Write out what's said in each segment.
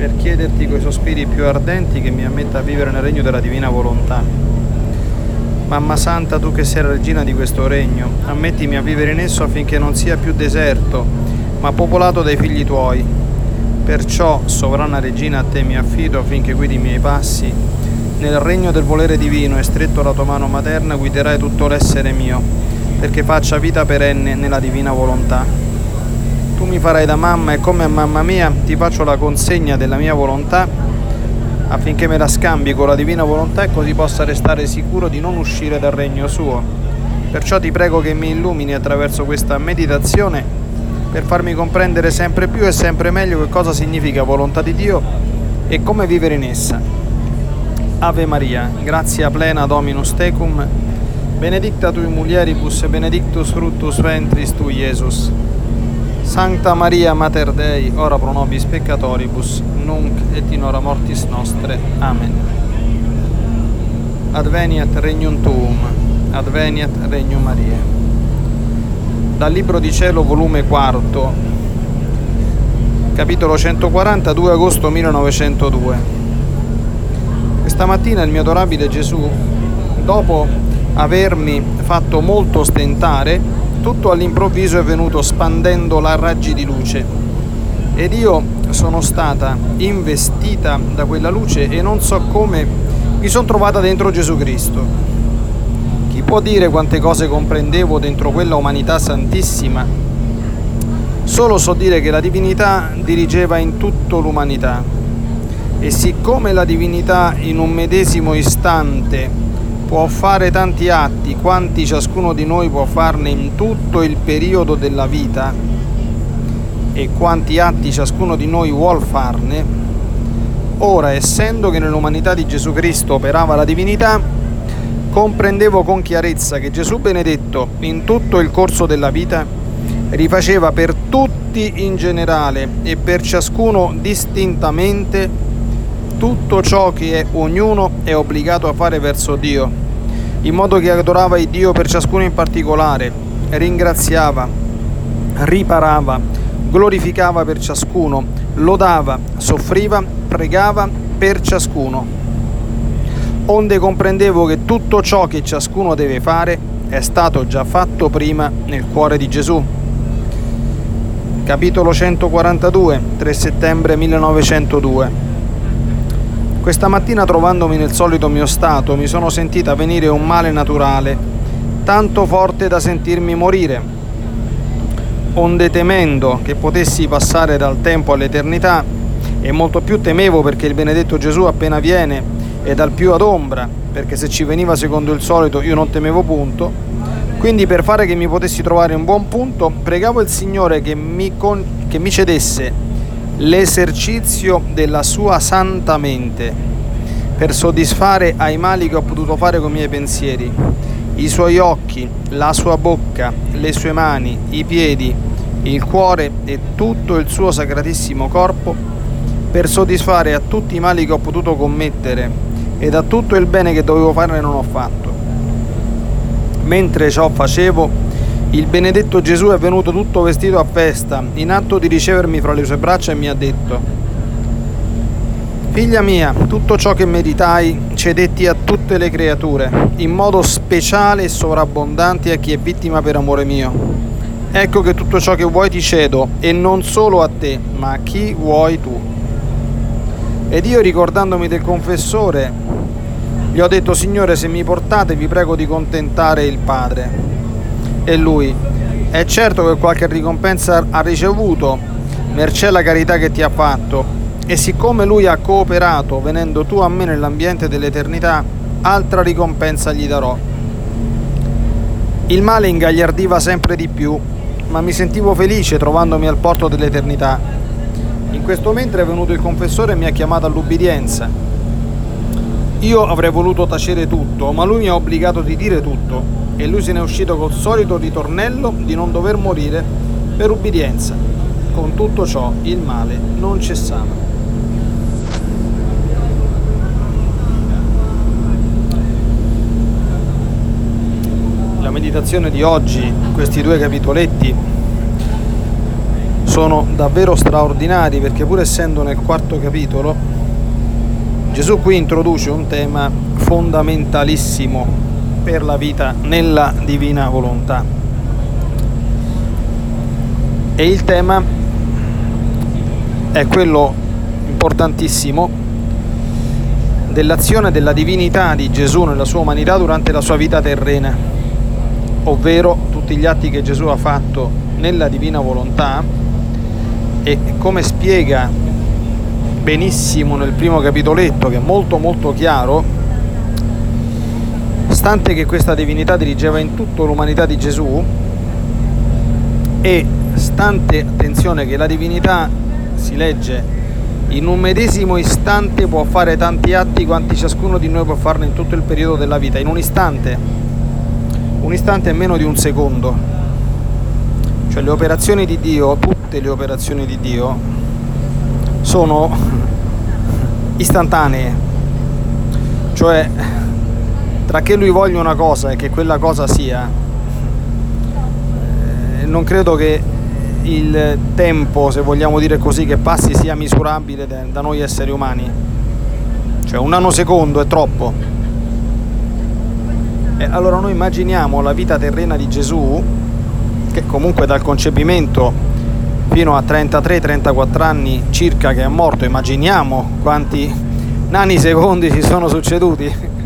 per chiederti coi sospiri più ardenti che mi ammetta a vivere nel regno della divina volontà. Mamma Santa, tu che sei la regina di questo regno, ammettimi a vivere in esso affinché non sia più deserto, ma popolato dai figli tuoi. Perciò, sovrana regina, a te mi affido affinché guidi i miei passi. Nel regno del volere divino e stretto la tua mano materna guiderai tutto l'essere mio, perché faccia vita perenne nella divina volontà tu mi farai da mamma e come mamma mia ti faccio la consegna della mia volontà affinché me la scambi con la divina volontà e così possa restare sicuro di non uscire dal regno suo. Perciò ti prego che mi illumini attraverso questa meditazione per farmi comprendere sempre più e sempre meglio che cosa significa volontà di Dio e come vivere in essa. Ave Maria, grazia plena Dominus tecum, benedicta tui mulieribus e benedictus fructus ventris tu, Iesus. Sancta Maria Mater Dei, ora pro nobis peccatoribus, nunc et in hora mortis nostre. Amen. Adveniat regnum tuum, adveniat regnum Maria. Dal Libro di Cielo, volume 4, capitolo 140, 2 agosto 1902. Questa mattina il mio adorabile Gesù, dopo avermi fatto molto stentare, tutto all'improvviso è venuto spandendo la raggi di luce ed io sono stata investita da quella luce e non so come mi sono trovata dentro Gesù Cristo. Chi può dire quante cose comprendevo dentro quella umanità santissima? Solo so dire che la divinità dirigeva in tutto l'umanità e siccome la divinità in un medesimo istante può fare tanti atti quanti ciascuno di noi può farne in tutto il periodo della vita e quanti atti ciascuno di noi vuol farne, ora essendo che nell'umanità di Gesù Cristo operava la divinità, comprendevo con chiarezza che Gesù benedetto in tutto il corso della vita rifaceva per tutti in generale e per ciascuno distintamente tutto ciò che ognuno è obbligato a fare verso Dio, in modo che adorava il Dio per ciascuno in particolare, ringraziava, riparava, glorificava per ciascuno, lodava, soffriva, pregava per ciascuno. Onde comprendevo che tutto ciò che ciascuno deve fare è stato già fatto prima nel cuore di Gesù. Capitolo 142, 3 settembre 1902 questa mattina trovandomi nel solito mio stato mi sono sentita venire un male naturale, tanto forte da sentirmi morire. Onde temendo che potessi passare dal tempo all'eternità, e molto più temevo perché il benedetto Gesù appena viene è dal più ad ombra, perché se ci veniva secondo il solito io non temevo punto, quindi per fare che mi potessi trovare un buon punto, pregavo il Signore che mi, con- che mi cedesse l'esercizio della sua santa mente per soddisfare ai mali che ho potuto fare con i miei pensieri, i suoi occhi, la sua bocca, le sue mani, i piedi, il cuore e tutto il suo sacratissimo corpo, per soddisfare a tutti i mali che ho potuto commettere ed a tutto il bene che dovevo fare non ho fatto. Mentre ciò facevo, il benedetto Gesù è venuto tutto vestito a festa, in atto di ricevermi fra le sue braccia e mi ha detto, Figlia mia, tutto ciò che meritai cedetti a tutte le creature, in modo speciale e sovrabbondante a chi è vittima per amore mio. Ecco che tutto ciò che vuoi ti cedo, e non solo a te, ma a chi vuoi tu. Ed io ricordandomi del confessore, gli ho detto, Signore, se mi portate vi prego di contentare il Padre e lui. È certo che qualche ricompensa ha ricevuto, mercé la carità che ti ha fatto, e siccome lui ha cooperato venendo tu a me nell'ambiente dell'eternità, altra ricompensa gli darò. Il male ingagliardiva sempre di più, ma mi sentivo felice trovandomi al porto dell'eternità. In questo mentre è venuto il confessore e mi ha chiamato all'ubbidienza. Io avrei voluto tacere tutto, ma lui mi ha obbligato di dire tutto e lui se ne è uscito col solito ritornello di non dover morire per ubbidienza. Con tutto ciò il male non cessava. La meditazione di oggi, questi due capitoletti, sono davvero straordinari perché pur essendo nel quarto capitolo Gesù qui introduce un tema fondamentalissimo per la vita nella divina volontà. E il tema è quello importantissimo dell'azione della divinità di Gesù nella sua umanità durante la sua vita terrena, ovvero tutti gli atti che Gesù ha fatto nella divina volontà e come spiega benissimo nel primo capitoletto, che è molto molto chiaro, stante che questa divinità dirigeva in tutta l'umanità di Gesù e stante, attenzione, che la divinità si legge in un medesimo istante può fare tanti atti quanti ciascuno di noi può farne in tutto il periodo della vita, in un istante, un istante è meno di un secondo. Cioè le operazioni di Dio, tutte le operazioni di Dio, sono istantanee, cioè tra che lui voglia una cosa e che quella cosa sia, eh, non credo che il tempo, se vogliamo dire così, che passi sia misurabile da noi esseri umani. Cioè un nanosecondo è troppo. E allora noi immaginiamo la vita terrena di Gesù, che comunque dal concepimento fino a 33-34 anni circa che è morto, immaginiamo quanti nani secondi si sono succeduti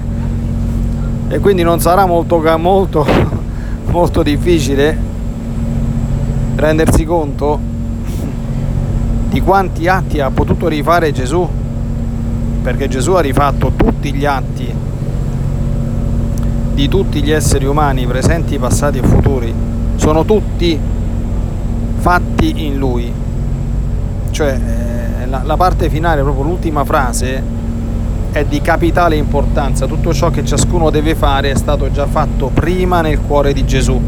e quindi non sarà molto, molto, molto difficile rendersi conto di quanti atti ha potuto rifare Gesù, perché Gesù ha rifatto tutti gli atti di tutti gli esseri umani presenti, passati e futuri, sono tutti fatti in lui. Cioè eh, la, la parte finale, proprio l'ultima frase, è di capitale importanza. Tutto ciò che ciascuno deve fare è stato già fatto prima nel cuore di Gesù.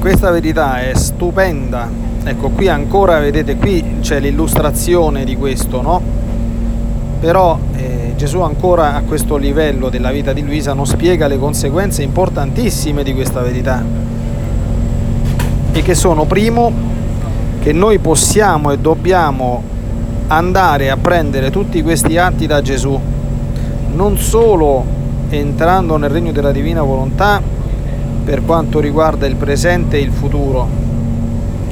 Questa verità è stupenda. Ecco, qui ancora vedete, qui c'è l'illustrazione di questo, no? Però eh, Gesù ancora a questo livello della vita di Luisa non spiega le conseguenze importantissime di questa verità e che sono primo che noi possiamo e dobbiamo andare a prendere tutti questi atti da Gesù non solo entrando nel regno della divina volontà per quanto riguarda il presente e il futuro.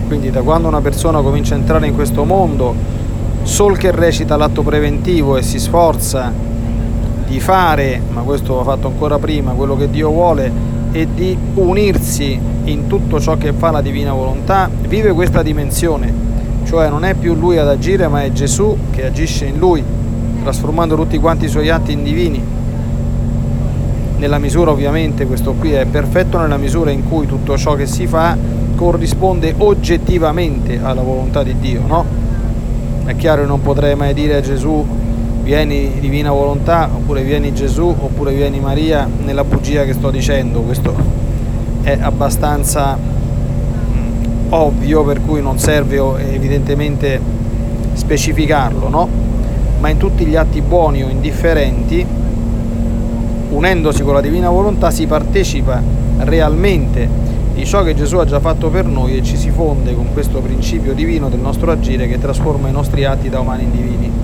Quindi da quando una persona comincia a entrare in questo mondo Sol che recita l'atto preventivo e si sforza di fare, ma questo va fatto ancora prima, quello che Dio vuole e di unirsi in tutto ciò che fa la divina volontà, vive questa dimensione, cioè non è più lui ad agire, ma è Gesù che agisce in lui, trasformando tutti quanti i suoi atti in divini. Nella misura ovviamente, questo qui è perfetto nella misura in cui tutto ciò che si fa corrisponde oggettivamente alla volontà di Dio, no? È chiaro che non potrei mai dire a Gesù vieni divina volontà oppure vieni Gesù oppure vieni Maria nella bugia che sto dicendo, questo è abbastanza mm, ovvio per cui non serve evidentemente specificarlo, no? Ma in tutti gli atti buoni o indifferenti, unendosi con la divina volontà, si partecipa realmente di ciò che Gesù ha già fatto per noi e ci si fonde con questo principio divino del nostro agire che trasforma i nostri atti da umani in divini.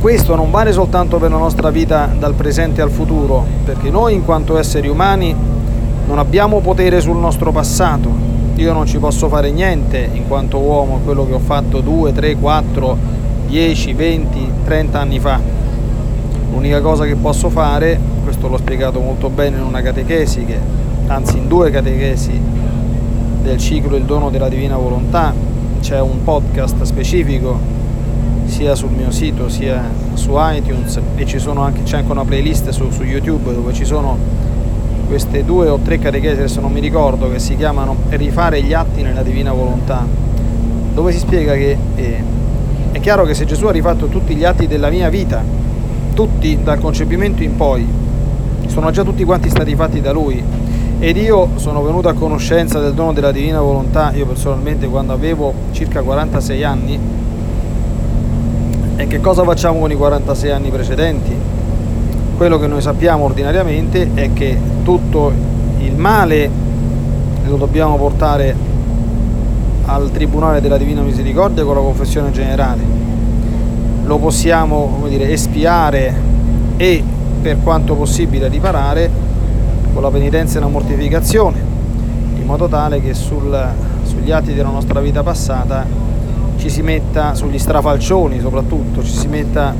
Questo non vale soltanto per la nostra vita dal presente al futuro, perché noi in quanto esseri umani non abbiamo potere sul nostro passato. Io non ci posso fare niente in quanto uomo quello che ho fatto 2, 3, 4, 10, 20, 30 anni fa. L'unica cosa che posso fare, questo l'ho spiegato molto bene in una catechesi che anzi in due catechesi del ciclo Il dono della divina volontà, c'è un podcast specifico sia sul mio sito sia su iTunes e anche, c'è anche una playlist su, su YouTube dove ci sono queste due o tre catechesi, adesso non mi ricordo, che si chiamano Rifare gli atti nella divina volontà, dove si spiega che eh, È chiaro che se Gesù ha rifatto tutti gli atti della mia vita, tutti dal concepimento in poi, sono già tutti quanti stati fatti da Lui, ed io sono venuto a conoscenza del dono della divina volontà, io personalmente quando avevo circa 46 anni, e che cosa facciamo con i 46 anni precedenti? Quello che noi sappiamo ordinariamente è che tutto il male lo dobbiamo portare al Tribunale della Divina Misericordia con la confessione generale. Lo possiamo dire, espiare e per quanto possibile riparare con la penitenza e la mortificazione, in modo tale che sul, sugli atti della nostra vita passata ci si metta, sugli strafalcioni soprattutto, ci si metta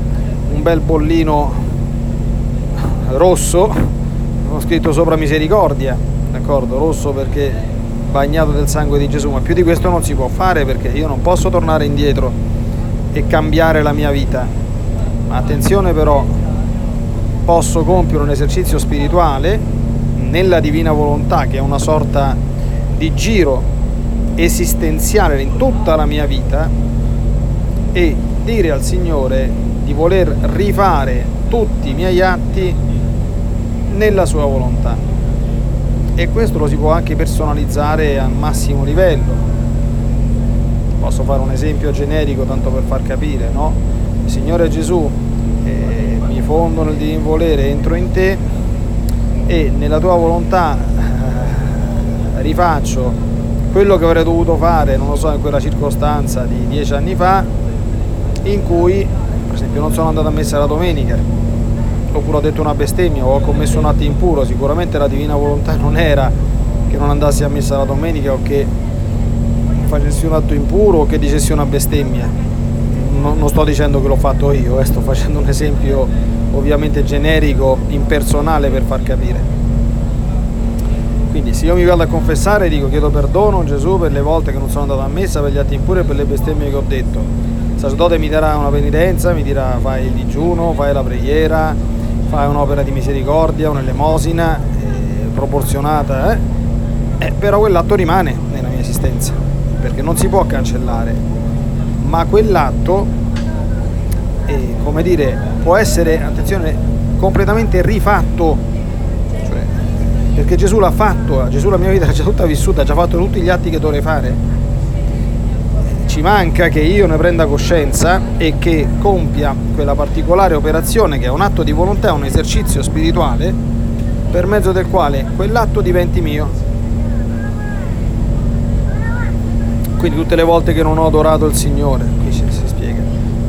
un bel bollino rosso con scritto sopra misericordia, d'accordo? Rosso perché bagnato del sangue di Gesù, ma più di questo non si può fare perché io non posso tornare indietro e cambiare la mia vita. Ma attenzione però, posso compiere un esercizio spirituale nella divina volontà, che è una sorta di giro esistenziale in tutta la mia vita, e dire al Signore di voler rifare tutti i miei atti nella sua volontà. E questo lo si può anche personalizzare al massimo livello. Posso fare un esempio generico tanto per far capire, no? Signore Gesù, eh, mi fondo nel divin volere, entro in te e nella tua volontà eh, rifaccio quello che avrei dovuto fare, non lo so, in quella circostanza di dieci anni fa, in cui, per esempio, non sono andato a messa la domenica, oppure ho detto una bestemmia o ho commesso un atto impuro, sicuramente la divina volontà non era che non andassi a messa la domenica o che facessi un atto impuro o che dicessi una bestemmia. Non, non sto dicendo che l'ho fatto io, eh, sto facendo un esempio ovviamente generico, impersonale per far capire. Quindi se io mi vado a confessare dico chiedo perdono Gesù per le volte che non sono andato a messa, per gli atti impuri e per le bestemmie che ho detto. Il sacerdote mi darà una penitenza, mi dirà fai il digiuno, fai la preghiera, fai un'opera di misericordia, un'elemosina eh, proporzionata, eh? Eh, però quell'atto rimane nella mia esistenza, perché non si può cancellare. Ma quell'atto, eh, come dire, può essere, attenzione, completamente rifatto perché Gesù l'ha fatto, Gesù la mia vita l'ha già tutta vissuta, ha già fatto tutti gli atti che dovrei fare. Ci manca che io ne prenda coscienza e che compia quella particolare operazione che è un atto di volontà, un esercizio spirituale per mezzo del quale quell'atto diventi mio. Quindi tutte le volte che non ho adorato il Signore, qui si spiega,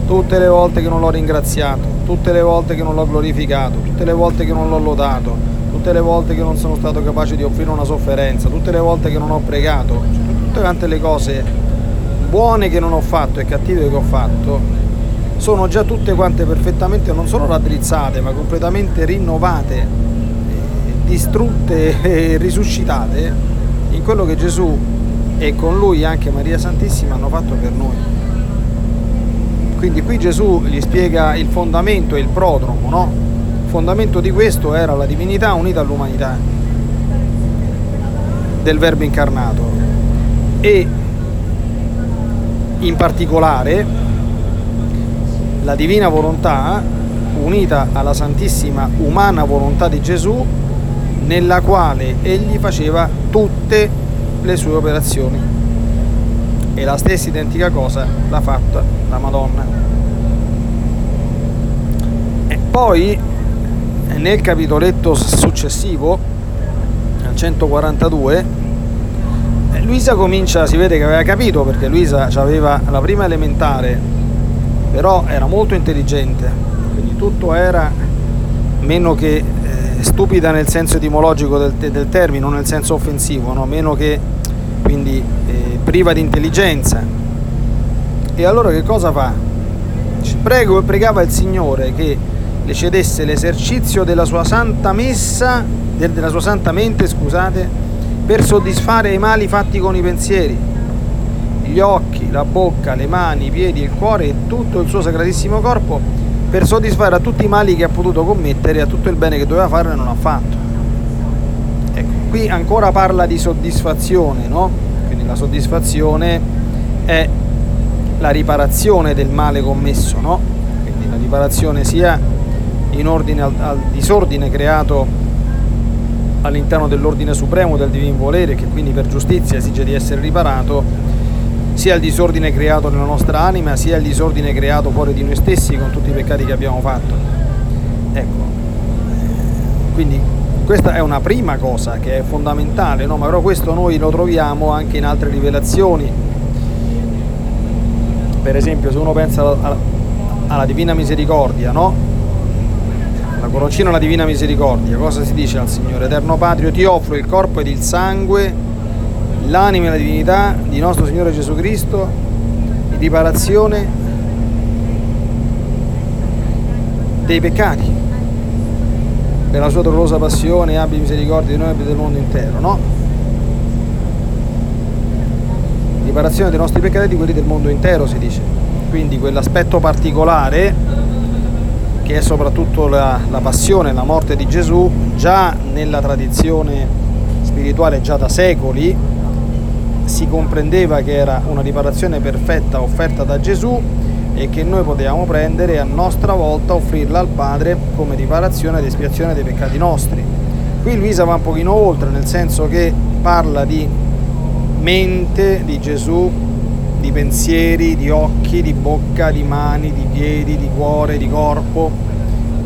tutte le volte che non l'ho ringraziato, tutte le volte che non l'ho glorificato, tutte le volte che non l'ho lodato, tutte le volte che non sono stato capace di offrire una sofferenza, tutte le volte che non ho pregato, tutte quante le cose buone che non ho fatto e cattive che ho fatto, sono già tutte quante perfettamente non solo raddrizzate, ma completamente rinnovate, distrutte e risuscitate in quello che Gesù e con lui anche Maria Santissima hanno fatto per noi. Quindi qui Gesù gli spiega il fondamento e il prodromo, no? Fondamento di questo era la divinità unita all'umanità del Verbo incarnato. E in particolare la divina volontà unita alla santissima umana volontà di Gesù nella quale egli faceva tutte le sue operazioni. E la stessa identica cosa l'ha fatta la Madonna. E poi nel capitoletto successivo, al 142, eh, Luisa comincia, si vede che aveva capito perché Luisa aveva la prima elementare, però era molto intelligente, quindi tutto era meno che eh, stupida nel senso etimologico del, del, termine, non nel senso offensivo, no? meno che quindi eh, priva di intelligenza. E allora che cosa fa? Prego pregava il Signore che le cedesse l'esercizio della sua santa messa, della sua santa mente, scusate, per soddisfare i mali fatti con i pensieri, gli occhi, la bocca, le mani, i piedi, il cuore e tutto il suo sacratissimo corpo, per soddisfare a tutti i mali che ha potuto commettere, a tutto il bene che doveva fare e non ha fatto. Ecco, qui ancora parla di soddisfazione, no? Quindi la soddisfazione è la riparazione del male commesso, no? Quindi la riparazione sia in ordine al, al disordine creato all'interno dell'ordine supremo del divin volere, che quindi per giustizia esige di essere riparato, sia il disordine creato nella nostra anima, sia il disordine creato fuori di noi stessi con tutti i peccati che abbiamo fatto. Ecco, quindi questa è una prima cosa che è fondamentale, no? ma però questo noi lo troviamo anche in altre rivelazioni. Per esempio, se uno pensa alla, alla Divina Misericordia, no? La coroncina alla Divina Misericordia, cosa si dice al Signore? Eterno Patrio, ti offro il corpo ed il sangue, l'anima e la divinità di nostro Signore Gesù Cristo, in riparazione dei peccati. Per la sua dolorosa passione abbi misericordia di noi e del mondo intero, no? Riparazione dei nostri peccati e di quelli del mondo intero, si dice. Quindi quell'aspetto particolare che è soprattutto la, la passione, la morte di Gesù, già nella tradizione spirituale, già da secoli, si comprendeva che era una riparazione perfetta offerta da Gesù e che noi potevamo prendere e a nostra volta offrirla al Padre come riparazione ed espiazione dei peccati nostri. Qui Luisa va un pochino oltre, nel senso che parla di mente di Gesù, di pensieri, di occhi, di bocca, di mani, di piedi, di cuore, di corpo,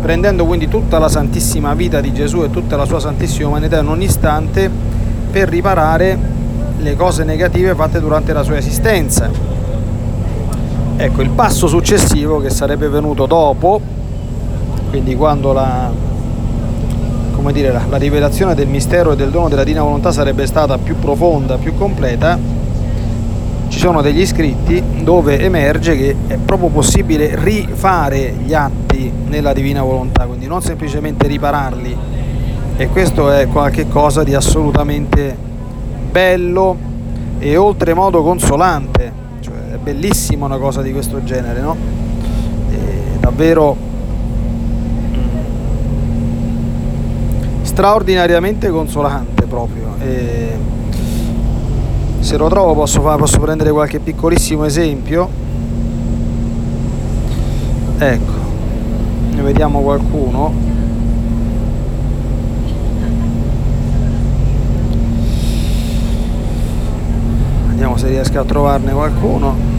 prendendo quindi tutta la santissima vita di Gesù e tutta la sua santissima umanità in ogni istante per riparare le cose negative fatte durante la sua esistenza. Ecco, il passo successivo che sarebbe venuto dopo, quindi quando la, dire, la, la rivelazione del mistero e del dono della Divina Volontà sarebbe stata più profonda, più completa, sono degli scritti dove emerge che è proprio possibile rifare gli atti nella divina volontà, quindi non semplicemente ripararli. E questo è qualcosa di assolutamente bello e oltremodo consolante, cioè è bellissima una cosa di questo genere, no? È davvero mm, straordinariamente consolante proprio. E se lo trovo posso, fare, posso prendere qualche piccolissimo esempio. Ecco ne vediamo qualcuno. Vediamo se riesco a trovarne qualcuno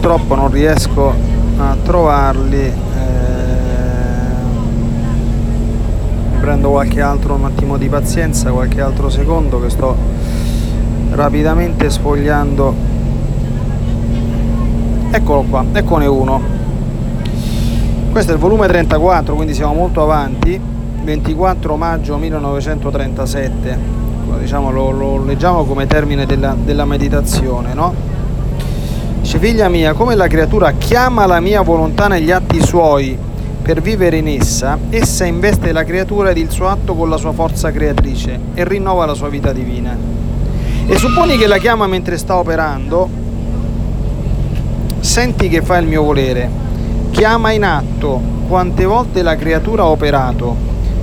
purtroppo non riesco a trovarli eh, prendo qualche altro un attimo di pazienza qualche altro secondo che sto rapidamente sfogliando. Eccolo qua eccone uno. Questo è il volume 34 quindi siamo molto avanti. 24 maggio 1937 diciamo lo, lo leggiamo come termine della, della meditazione no? Dice, figlia mia, come la creatura chiama la mia volontà negli atti suoi per vivere in essa, essa investe la creatura ed il suo atto con la sua forza creatrice e rinnova la sua vita divina. E supponi che la chiama mentre sta operando, senti che fa il mio volere, chiama in atto quante volte la creatura ha operato,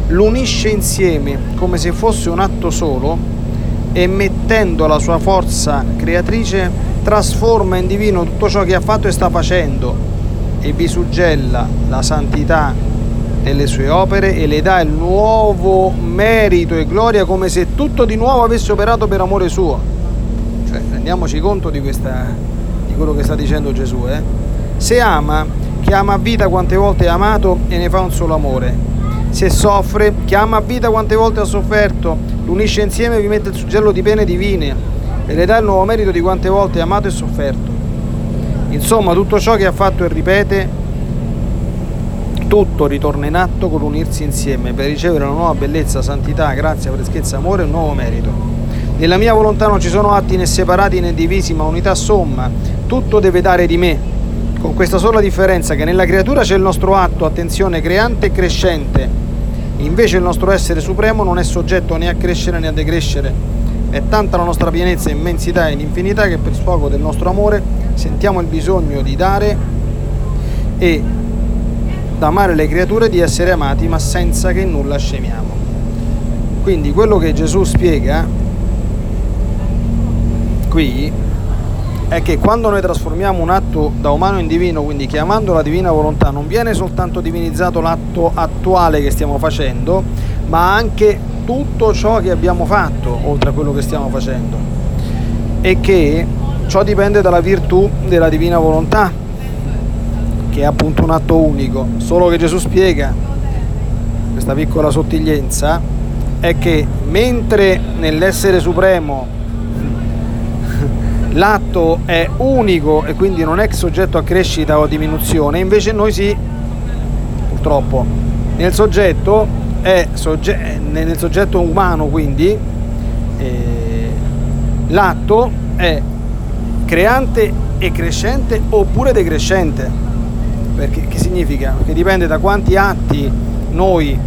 l'unisce insieme come se fosse un atto solo e mettendo la sua forza creatrice trasforma in divino tutto ciò che ha fatto e sta facendo e vi suggella la santità delle sue opere e le dà il nuovo merito e gloria come se tutto di nuovo avesse operato per amore suo. Cioè, rendiamoci conto di, questa, di quello che sta dicendo Gesù. Eh? Se ama, chiama a vita quante volte è amato e ne fa un solo amore. Se soffre, chiama a vita quante volte ha sofferto, l'unisce insieme e vi mette il suggello di pene divine e le dà il nuovo merito di quante volte è amato e sofferto. Insomma, tutto ciò che ha fatto e ripete tutto ritorna in atto con l'unirsi insieme per ricevere una nuova bellezza, santità, grazia, freschezza, amore e un nuovo merito. Nella mia volontà non ci sono atti né separati né divisi, ma unità somma. Tutto deve dare di me, con questa sola differenza che nella creatura c'è il nostro atto, attenzione, creante e crescente. Invece il nostro essere supremo non è soggetto né a crescere né a decrescere. È tanta la nostra pienezza, immensità ed infinità che per sfogo del nostro amore sentiamo il bisogno di dare e d'amare le creature, di essere amati, ma senza che nulla scemiamo. Quindi quello che Gesù spiega qui è che quando noi trasformiamo un atto da umano in divino, quindi chiamando la divina volontà, non viene soltanto divinizzato l'atto attuale che stiamo facendo, ma anche tutto ciò che abbiamo fatto oltre a quello che stiamo facendo. E che ciò dipende dalla virtù della divina volontà, che è appunto un atto unico. Solo che Gesù spiega questa piccola sottiglienza è che mentre nell'essere supremo l'atto è unico e quindi non è soggetto a crescita o a diminuzione, invece noi sì, purtroppo. Nel soggetto, è sogge- nel soggetto umano quindi eh, l'atto è creante e crescente oppure decrescente. Perché che significa? Che dipende da quanti atti noi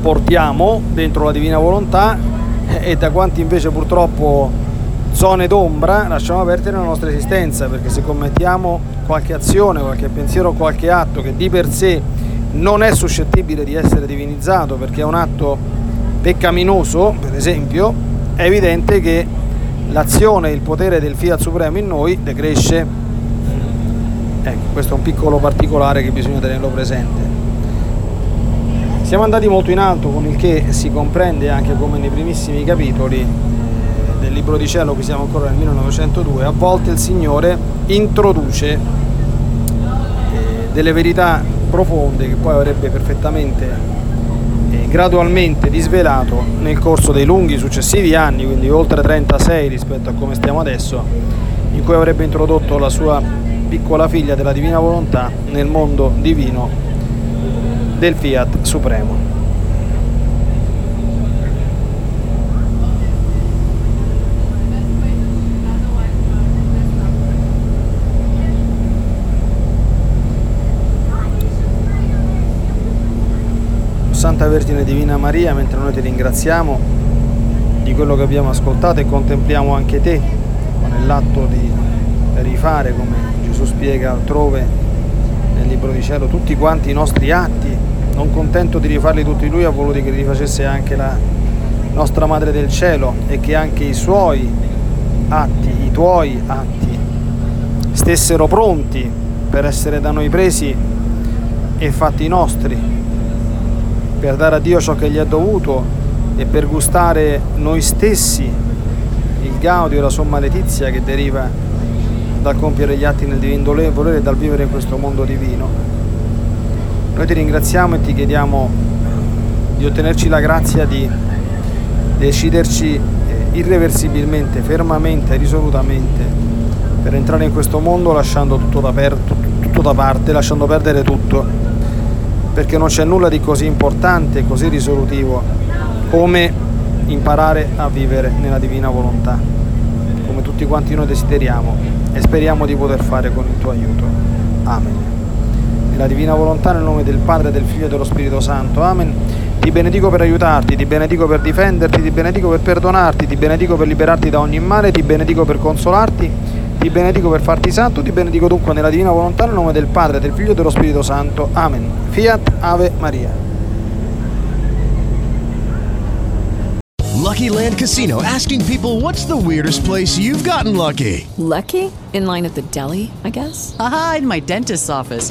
portiamo dentro la divina volontà e da quanti invece purtroppo zone d'ombra lasciamo aperte nella nostra esistenza, perché se commettiamo qualche azione, qualche pensiero, qualche atto che di per sé non è suscettibile di essere divinizzato perché è un atto peccaminoso, per esempio, è evidente che l'azione il potere del Fiat Supremo in noi decresce. Ecco, questo è un piccolo particolare che bisogna tenerlo presente. Siamo andati molto in alto, con il che si comprende anche come nei primissimi capitoli del Libro di Cielo, qui siamo ancora nel 1902, a volte il Signore introduce eh, delle verità profonde che poi avrebbe perfettamente e eh, gradualmente disvelato nel corso dei lunghi successivi anni, quindi oltre 36 rispetto a come stiamo adesso, in cui avrebbe introdotto la sua piccola figlia della divina volontà nel mondo divino del Fiat Supremo. Santa Vergine Divina Maria, mentre noi ti ringraziamo di quello che abbiamo ascoltato e contempliamo anche te nell'atto di rifare, come Gesù spiega altrove nel Libro di Cielo, tutti quanti i nostri atti, non contento di rifarli tutti lui, ha voluto che li rifacesse anche la nostra Madre del Cielo e che anche i suoi atti, i tuoi atti, stessero pronti per essere da noi presi e fatti nostri per dare a Dio ciò che gli è dovuto e per gustare noi stessi il gaudio e la somma letizia che deriva dal compiere gli atti nel divino volere e dal vivere in questo mondo divino. Noi ti ringraziamo e ti chiediamo di ottenerci la grazia di deciderci irreversibilmente, fermamente, risolutamente per entrare in questo mondo lasciando tutto da, per, tutto da parte, lasciando perdere tutto perché non c'è nulla di così importante, così risolutivo come imparare a vivere nella divina volontà, come tutti quanti noi desideriamo e speriamo di poter fare con il tuo aiuto. Amen. Nella divina volontà, nel nome del Padre, del Figlio e dello Spirito Santo. Amen. Ti benedico per aiutarti, ti benedico per difenderti, ti benedico per perdonarti, ti benedico per liberarti da ogni male, ti benedico per consolarti ti benedico per farti santo, ti benedico dunque nella divina volontà, nel nome del Padre, del Figlio e dello Spirito Santo. Amen. Fiat Ave Maria. Lucky Land Casino asking people what's the weirdest place you've gotten lucky? Lucky? In line at the deli, I guess? Aha, in my dentist's office.